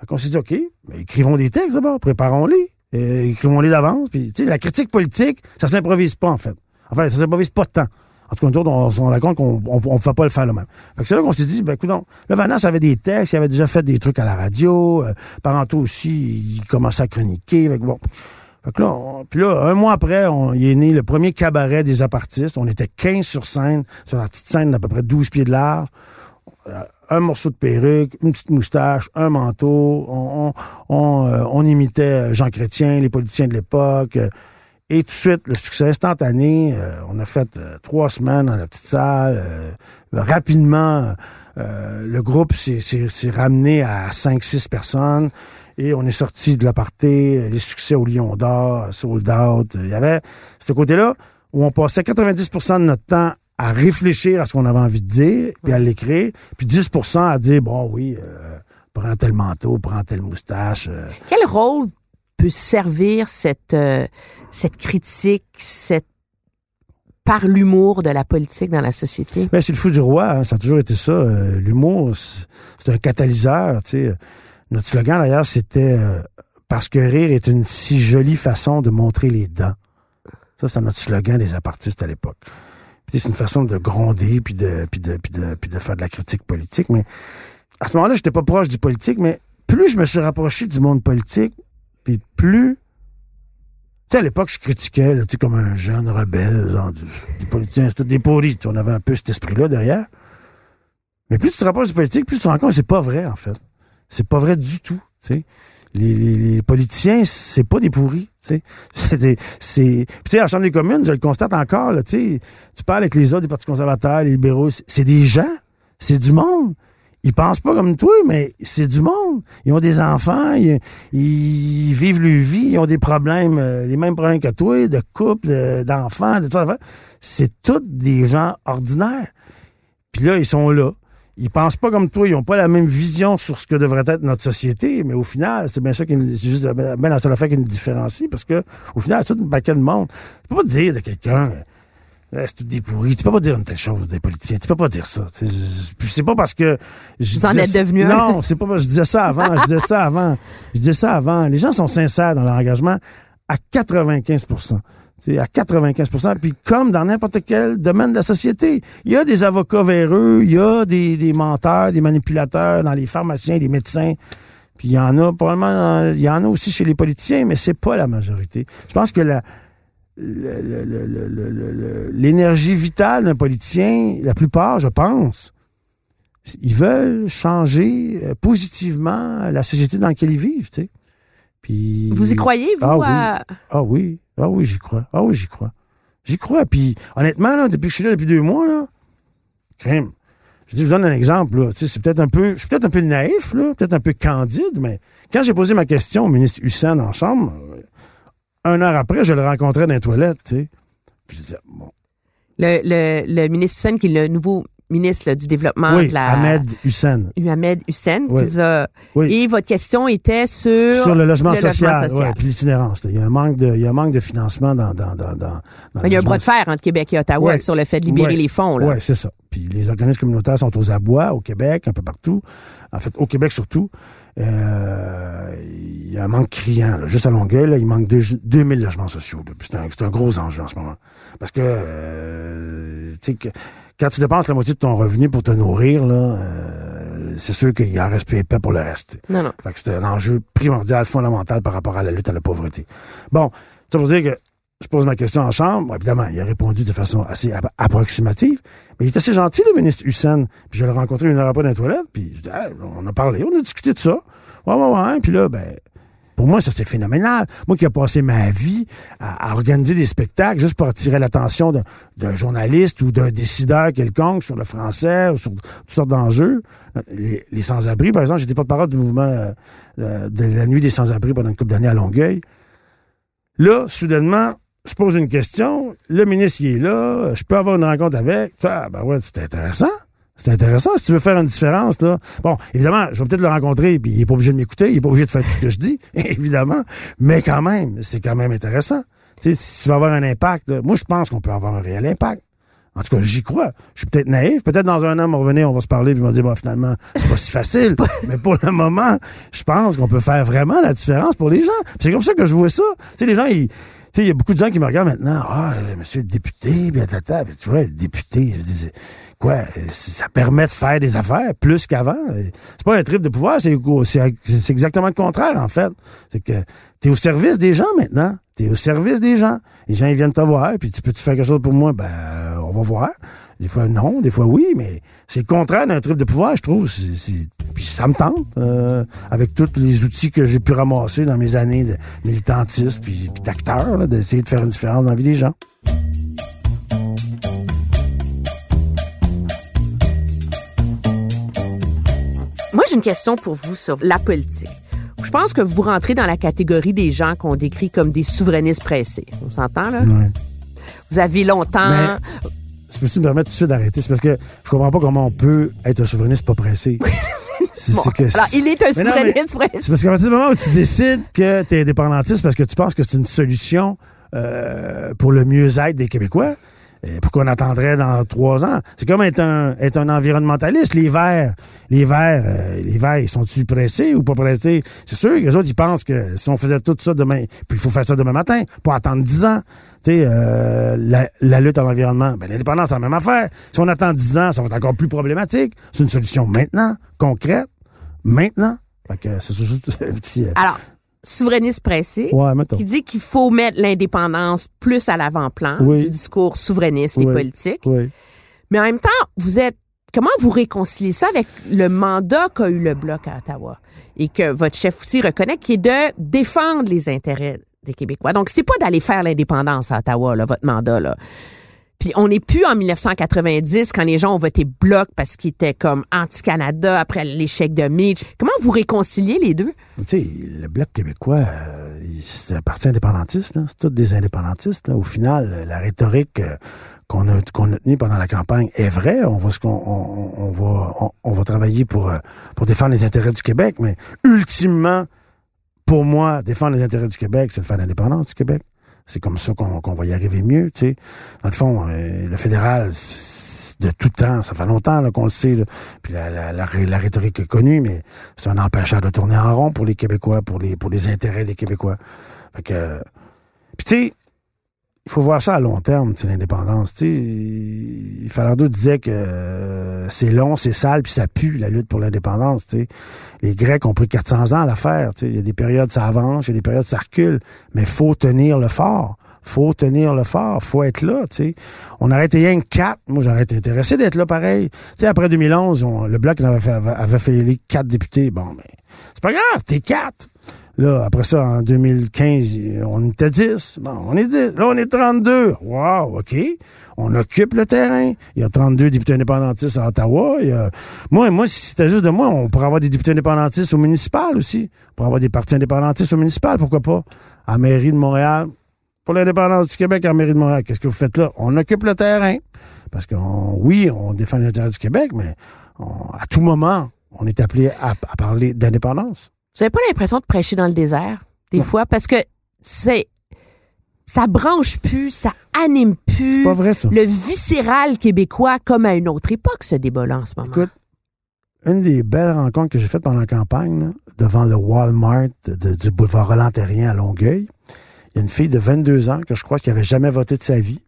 Fait qu'on s'est dit, OK, mais écrivons des textes d'abord, préparons-les, euh, écrivons-les d'avance. Puis, tu sais, la critique politique, ça s'improvise pas, en fait. Enfin, ça s'improvise pas tant. En tout cas, on se rend compte qu'on on, on fait pas le faire le même. C'est là qu'on s'est dit, ben, écoute, le Vanas avait des textes, il avait déjà fait des trucs à la radio, euh, aussi, il commençait à chroniquer, fait que bon. Fait que là, on- puis là, un mois après, on, il est né le premier cabaret des apartistes. On était 15 sur scène, sur la petite scène d'à peu près 12 pieds de large. Euh, Un morceau de perruque, une petite moustache, un manteau. On, on, on, euh, on imitait Jean Chrétien, les politiciens de l'époque. Euh, et tout de suite, le succès instantané. euh, on a fait euh, trois semaines dans la petite salle. euh, rapidement, euh, le groupe s'est- ramené à 5-6 personnes. Et on est sorti de l'aparté, les succès au Lion d'Or, Sold Out. Il y avait ce côté-là où on passait 90% de notre temps à réfléchir à ce qu'on avait envie de dire, puis à l'écrire, puis 10% à dire, bon, oui, euh, prends tel manteau, prends telle moustache. euh. Quel rôle peut servir cette, euh, cette critique, cette par l'humour de la politique dans la société? Ben, c'est le fou du roi, hein, ça a toujours été ça. euh, L'humour, c'est un catalyseur. tu sais. Notre slogan, d'ailleurs, c'était euh, Parce que rire est une si jolie façon de montrer les dents. Ça, c'est notre slogan des apartistes à l'époque. C'est une façon de gronder puis de, puis, de, puis, de, puis de faire de la critique politique. Mais à ce moment-là, j'étais pas proche du politique, mais plus je me suis rapproché du monde politique, plus tu sais, à l'époque, je critiquais, comme un jeune rebelle, genre, du, du politicien, c'est tout des pourris. On avait un peu cet esprit-là derrière. Mais plus tu te rapproches du politique, plus tu te rends compte que c'est pas vrai, en fait. C'est pas vrai du tout. Les, politiciens, c'est pas des pourris, tu sais. C'est des, puis tu sais, à la Chambre des communes, je le constate encore, tu parles avec les autres des partis conservateurs, les libéraux, c'est des gens, c'est du monde. Ils pensent pas comme toi, mais c'est du monde. Ils ont des enfants, ils, vivent leur vie, ils ont des problèmes, euh, les mêmes problèmes que toi, de couple, de- d'enfants, de, tout ça. C'est tous des gens ordinaires. Puis là, ils sont là. Ils pensent pas comme toi, ils ont pas la même vision sur ce que devrait être notre société, mais au final, c'est bien ça qui nous- juste bien la seule affaire qui nous différencie, parce que au final, c'est tout un paquet de monde. Tu peux pas dire de quelqu'un c'est tout des pourris. Tu peux pas dire une telle chose des politiciens. Tu peux pas dire ça. c'est pas parce que je Vous en êtes devenu un. Non, c'est pas parce que je disais ça avant. Je disais ça avant. Je disais ça avant. Les gens sont sincères dans leur engagement à 95% c'est à 95% Puis comme dans n'importe quel domaine de la société, il y a des avocats véreux, il y a des, des menteurs, des manipulateurs dans les pharmaciens, les médecins. Puis il y en a probablement, il y en a aussi chez les politiciens, mais c'est pas la majorité. Je pense que la, l'énergie vitale d'un politicien, la plupart, je pense, ils veulent changer euh, positivement la société dans laquelle ils vivent, tu sais. Puis Vous y croyez, vous? Ah oui. à- ah oui, ah oui, j'y crois. Ah oui, j'y crois. J'y crois. Puis honnêtement, là, depuis que je suis là depuis deux mois, là, crème. Je dis, je vous donne un exemple, là. Tu sais, c'est peut-être un peu, je suis peut-être un peu naïf, là, peut-être un peu candide, mais quand j'ai posé ma question au ministre Hussein en chambre, un heure après, je le rencontrais dans les toilettes, tu sais. Puis je disais, bon, Le, le, le ministre Hussein, qui est le nouveau ministre là, du développement Oui, de la Ahmed Hussein. Ahmed Hussein qui Oui. vous a Oui. et votre question était sur Sur le logement social, social. ouais, puis l'itinérance. Il y a un manque de, il y a un manque de financement dans, dans, dans, dans, Il y a un bras de logement fer entre Québec et Ottawa Ouais. sur le fait de libérer Ouais. les fonds. Là. Oui, c'est ça. Puis les organismes communautaires sont aux abois au Québec, un peu partout. En fait, au Québec surtout. Euh, il y a un manque criant. là. Juste à Longueuil, là, il manque deux- 2000 logements sociaux. C'est un, un gros enjeu en ce moment. Parce que, euh, tu sais, que- quand tu dépenses la moitié de ton revenu pour te nourrir, là, euh, c'est sûr qu'il en reste plus épais pour le reste. Non, non. Fait que c'est un enjeu primordial, fondamental par rapport à la lutte à la pauvreté. Bon, ça veut dire que je pose ma question en chambre. Évidemment, il a répondu de façon assez app- approximative. Mais il est assez gentil, le ministre Hussein. Puis je l'ai rencontré une heure après dans les toilettes. Puis je dis, on a parlé, on a discuté de ça. Ouais, ouais, ouais. Puis là, ben, pour moi, ça, c'est phénoménal. Moi qui ai passé ma vie à, organiser des spectacles juste pour attirer l'attention d'un- journaliste ou d'un décideur quelconque sur le français ou sur toutes sortes d'enjeux. Les, sans-abri, par exemple, j'étais porte-parole du mouvement euh, de la nuit des sans-abri pendant une couple d'années à Longueuil. Là, soudainement, je pose une question, le ministre il est là, je peux avoir une rencontre avec. Ah, ben ouais, c'est intéressant. C'est intéressant si tu veux faire une différence, là. Bon, évidemment, je vais peut-être le rencontrer, puis il est pas obligé de m'écouter, il est pas obligé de faire tout ce que je dis, évidemment. Mais quand même, c'est quand même intéressant. Tu sais, si tu vas avoir un impact, là, moi, je pense qu'on peut avoir un réel impact. En tout cas, j'y crois. Je suis peut-être naïf. Peut-être dans un an, on va revenir, on va se parler, puis on va dire, bon, finalement, c'est pas si facile. Mais pour le moment, je pense qu'on peut faire vraiment la différence pour les gens. C'est comme ça que je vois ça. Tu sais, les gens, ils. Sais, il y a beaucoup de gens qui me regardent maintenant. Ah, euh, monsieur le député, bien, tata. Tu vois, le député, je dis, quoi, euh, ça permet de faire des affaires plus qu'avant. Euh, C'est pas un trip de pouvoir, c'est exactement le contraire, en fait. C'est que t'es au service des gens maintenant. T'es au service des gens. Les gens, ils viennent te voir, puis tu peux-tu faire quelque chose pour moi? Ben, euh, on va voir. Des fois, non, des fois, oui, mais c'est le contraire d'un trip de pouvoir, je trouve. Puis ça me tente, euh, avec tous les outils que j'ai pu ramasser dans mes années de militantisme puis, d'acteur, d'essayer de faire une différence dans la vie des gens. Moi, j'ai une question pour vous sur la politique. Je pense que vous rentrez dans la catégorie des gens qu'on décrit comme des souverainistes pressés. On s'entend, là? Ouais. Vous avez longtemps... Mais- Si peux-tu me permettre tout de suite d'arrêter? C'est parce que je comprends pas comment on peut être un souverainiste pas pressé. C'est Bon, c'est que alors, il est un Mais non, mais souverainiste pressé. C'est parce qu'à partir du moment où tu décides que tu es indépendantiste parce que tu penses que c'est une solution euh, pour le mieux-être des Québécois, pourquoi on attendrait dans trois ans? C'est comme être un, être un environnementaliste. Les Verts, les Verts, euh, les Verts, ils sont-ils pressés ou pas pressés? C'est sûr que les autres, ils pensent que si on faisait tout ça demain, puis il faut faire ça demain matin, pas attendre dix ans. Tu sais, euh, la, la lutte à l'environnement, ben, l'indépendance, c'est la même affaire. Si on attend dix ans, ça va être encore plus problématique. C'est une solution maintenant, concrète, maintenant. Fait que c'est juste un petit... euh, Alors, souverainiste pressé, ouais, qui dit qu'il faut mettre l'indépendance plus à l'avant-plan Oui. du discours souverainiste et politique. Oui. Mais en même temps, vous êtes. Comment vous réconciliez ça avec le mandat qu'a eu le Bloc à Ottawa? Et que votre chef aussi reconnaît, qui est de défendre les intérêts des Québécois. Donc, c'est pas d'aller faire l'indépendance à Ottawa, là, votre mandat, là. Puis on n'est plus en 1990 quand les gens ont voté Bloc parce qu'ils étaient comme anti-Canada après l'échec de Mitch. Comment vous réconciliez les deux? Tu sais, le Bloc québécois, euh, c'est un parti indépendantiste. là. C'est tous des indépendantistes. Au final, la rhétorique euh, qu'on a, tenue pendant la campagne est vraie. On va travailler pour, euh, pour défendre les intérêts du Québec, mais ultimement, pour moi, défendre les intérêts du Québec, c'est de faire l'indépendance du Québec. C'est comme ça qu'on va y arriver mieux, tu sais. Dans le fond, euh, le fédéral, de tout temps, ça fait longtemps qu'on le sait, là. puis la, la, la, la rhétorique est connue, mais c'est un empêcheur de tourner en rond pour les Québécois, pour les, pour les intérêts des Québécois. Fait que, euh, puis tu sais, il faut voir ça à long terme, l'indépendance. Falardeau disait que euh, c'est long, c'est sale, puis ça pue, la lutte pour l'indépendance. Les Grecs ont pris 400 ans à la faire. Il y a des périodes, ça avance, il y a des périodes, ça recule. Mais faut tenir le fort. Faut tenir le fort. Faut être là, tu sais. On aurait été quatre. Moi, j'aurais été intéressé d'être là pareil. Tu sais, après 2011, on- le Bloc avait fait, avait fait les quatre députés. Bon, mais c'est pas grave, t'es quatre. Là, après ça, en 2015, on était 10. Bon, on est 10. Là, on est 32. Wow, OK. On occupe le terrain. Il y a 32 députés indépendantistes à Ottawa. Il y a... Moi, moi, si c'était juste de moi, on pourrait avoir des députés indépendantistes au municipal aussi. On pourrait avoir des partis indépendantistes au municipal, pourquoi pas? À mairie de Montréal, pour l'indépendance du Québec en mairie de Montréal. Qu'est-ce que vous faites là? On occupe le terrain. Parce que, oui, on défend les intérêts du Québec, mais à tout moment, on est appelé à, parler d'indépendance. Vous n'avez pas l'impression de prêcher dans le désert, des fois? Parce que c'est ça branche plus, ça anime plus. C'est pas vrai, ça. Le viscéral québécois, comme à une autre époque, ce débat-là en ce moment. Écoute, une des belles rencontres que j'ai faites pendant la campagne, devant le Walmart du boulevard Roland-Terrien à Longueuil, il y a une fille de 22 ans que je crois qui avait jamais voté de sa vie.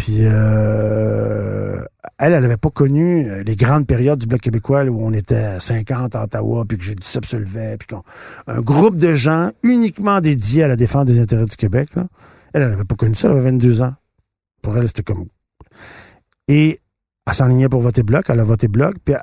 Puis euh, elle, elle n'avait pas connu euh, les grandes périodes du Bloc québécois où on était à 50 à Ottawa, puis que j'ai se levait, puis un groupe de gens uniquement dédiés à la défense des intérêts du Québec. Elle, elle n'avait pas connu ça, elle avait 22 ans. Pour elle, c'était comme... Et elle s'enlignait pour voter Bloc, elle a voté Bloc, puis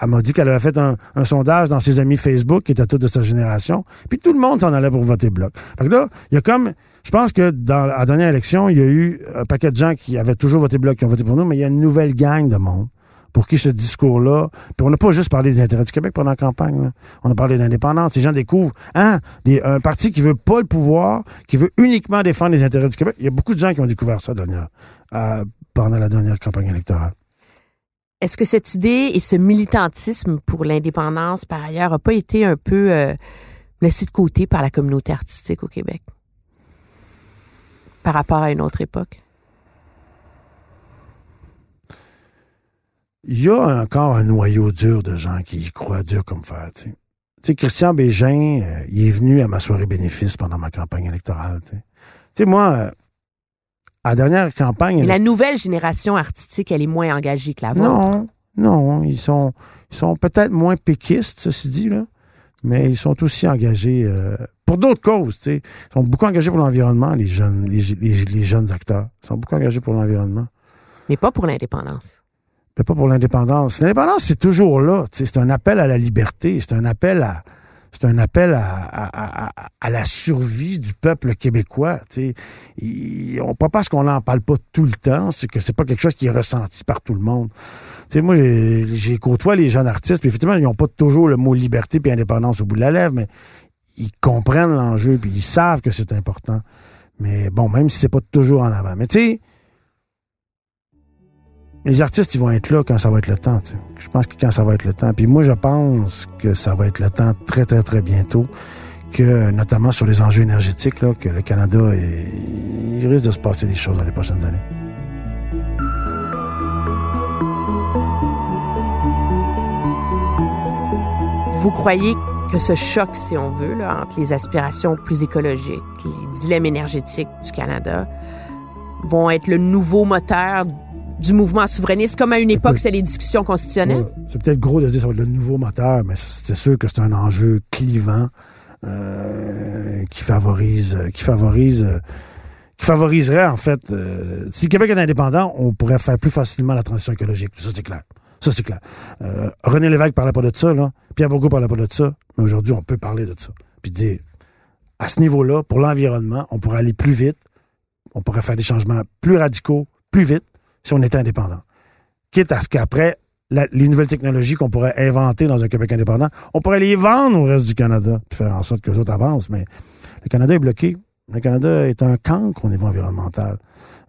elle m'a dit qu'elle avait fait un, sondage dans ses amis Facebook qui étaient tous de sa génération, puis tout le monde s'en allait pour voter Bloc. Fait que là, il y a comme je pense que dans la dernière élection, il y a eu un paquet de gens qui avaient toujours voté bloc, qui ont voté pour nous, mais il y a une nouvelle gang de monde pour qui ce discours-là. Puis on n'a pas juste parlé des intérêts du Québec pendant la campagne. On a parlé d'indépendance. Les gens découvrent, hein, un parti qui veut pas le pouvoir, qui veut uniquement défendre les intérêts du Québec. Il y a beaucoup de gens qui ont découvert ça dernière, euh, pendant la dernière campagne électorale. Est-ce que cette idée et ce militantisme pour l'indépendance, par ailleurs, n'a pas été un peu euh, laissé de côté par la communauté artistique au Québec? Par rapport à une autre époque? Il y a encore un noyau dur de gens qui y croient dur comme fer. Tu sais, Christian Bégin, euh, il est venu à ma soirée bénéfice pendant ma campagne électorale. Tu sais, moi, euh, à la dernière campagne... la nouvelle génération artistique, elle est moins engagée que la vôtre. Non, non. Ils sont, ils sont peut-être moins péquistes, ceci dit, là, mais ils sont aussi engagés euh, pour d'autres causes, tu sais. Ils sont beaucoup engagés pour l'environnement, les jeunes, les, jeunes acteurs. Ils sont beaucoup engagés pour l'environnement. Mais pas pour l'indépendance. Mais pas pour l'indépendance. L'indépendance, c'est toujours là. C'est un appel à la liberté. C'est un appel à. C'est un appel à, la survie du peuple québécois. Pas parce qu'on n'en parle pas tout le temps, c'est que c'est pas quelque chose qui est ressenti par tout le monde. Tu sais, moi, j'ai côtoyé les jeunes artistes, puis effectivement, ils n'ont pas toujours le mot liberté et indépendance au bout de la lèvre, mais ils comprennent l'enjeu, puis ils savent que c'est important. Mais bon, même si c'est pas toujours en avant. Mais tu sais, les artistes, ils vont être là quand ça va être le temps. Je pense que quand ça va être le temps. Puis moi, je pense que ça va être le temps très, très, très bientôt. Que, notamment sur les enjeux énergétiques, là, que le Canada, il risque de se passer des choses dans les prochaines années. Vous croyez que ce choc, si on veut, entre les aspirations plus écologiques, les dilemmes énergétiques du Canada, vont être le nouveau moteur du mouvement souverainiste, comme à une époque, c'était les discussions constitutionnelles? C'est peut-être gros de dire que ça va être le nouveau moteur, mais c'est sûr que c'est un enjeu clivant euh, qui favorise, qui favorise, qui favoriserait en fait. Euh, si le Québec est indépendant, on pourrait faire plus facilement la transition écologique. Ça c'est clair. Ça, c'est clair. Euh, René Lévesque parlait pas de ça, là. Pierre Bourgault parlait pas de ça. Mais aujourd'hui, on peut parler de ça. Puis dire, à ce niveau-là, pour l'environnement, on pourrait aller plus vite. On pourrait faire des changements plus radicaux, plus vite, si on était indépendant. Quitte à ce qu'après, les nouvelles technologies qu'on pourrait inventer dans un Québec indépendant, on pourrait les vendre au reste du Canada, puis faire en sorte que les autres avancent. Mais le Canada est bloqué. Le Canada est un cancre au niveau environnemental.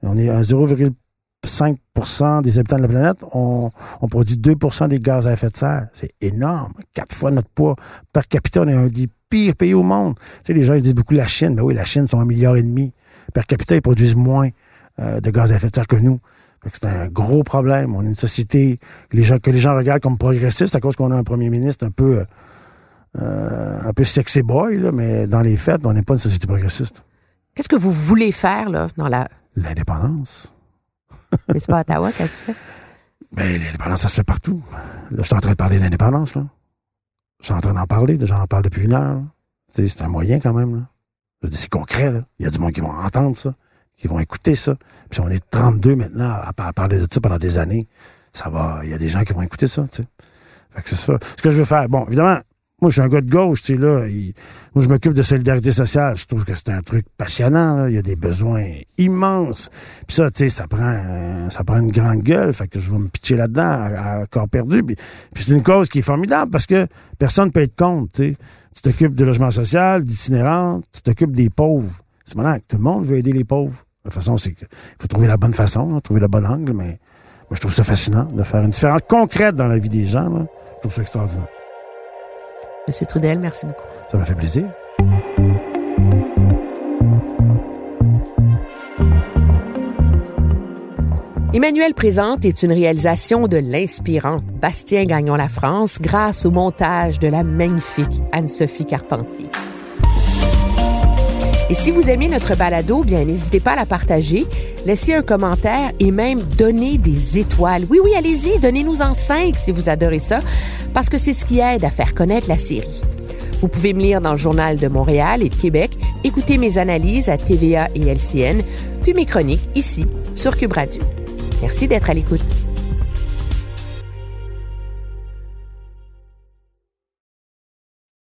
On est à 0,3 5 des habitants de la planète, on, produit 2% des gaz à effet de serre. C'est énorme. Quatre fois notre poids par capita. On est un des pires pays au monde. Tu sais, les gens ils disent beaucoup la Chine. Ben oui, la Chine sont un milliard et demi. Per capita, ils produisent moins euh, de gaz à effet de serre que nous. C'est un gros problème. On est une société les gens, que les gens regardent comme progressiste à cause qu'on a un premier ministre un peu euh, un peu sexy boy, là, mais dans les faits, on n'est pas une société progressiste. Qu'est-ce que vous voulez faire là, dans la... L'indépendance. Mais c'est pas à Ottawa qu'elle se fait? Ben, l'indépendance, ça se fait partout. Là, je suis en train de parler d'indépendance, là. Je suis en train d'en parler, j'en parle depuis une heure. C'est un moyen quand même, là. C'est concret, là. Il y a du monde qui vont entendre ça, qui vont écouter ça. Puis on est 32 maintenant à, parler de ça pendant des années. Ça va, il y a des gens qui vont écouter ça, tu sais. Fait que c'est ça. Ce que je veux faire, bon, évidemment, moi, je suis un gars de gauche, tu sais, là. moi, je m'occupe de solidarité sociale. Je trouve que c'est un truc passionnant, là. Il y a des besoins immenses. Puis ça, tu sais, ça prend, ça prend une grande gueule. Fait que je vais me pitcher là-dedans à, corps perdu. Puis, c'est une cause qui est formidable parce que personne ne peut être contre, tu sais. Tu t'occupes du logement social, d'itinérants, tu t'occupes des pauvres. C'est que tout le monde veut aider les pauvres. De toute façon, c'est il faut trouver la bonne façon, hein, trouver le bon angle, mais moi, je trouve ça fascinant de faire une différence concrète dans la vie des gens. Là. Je trouve ça extraordinaire. Monsieur Trudel, merci beaucoup. Ça m'a fait plaisir. Emmanuel Présente est une réalisation de l'inspirant Bastien Gagnon La France grâce au montage de la magnifique Anne-Sophie Carpentier. Et si vous aimez notre balado, bien n'hésitez pas à la partager, laissez un commentaire et même donner des étoiles. Oui, oui, allez-y, donnez-nous en cinq si vous adorez ça, parce que c'est ce qui aide à faire connaître la série. Vous pouvez me lire dans le Journal de Montréal et de Québec, écouter mes analyses à TVA et LCN, puis mes chroniques ici sur Cube Radio. Merci d'être à l'écoute.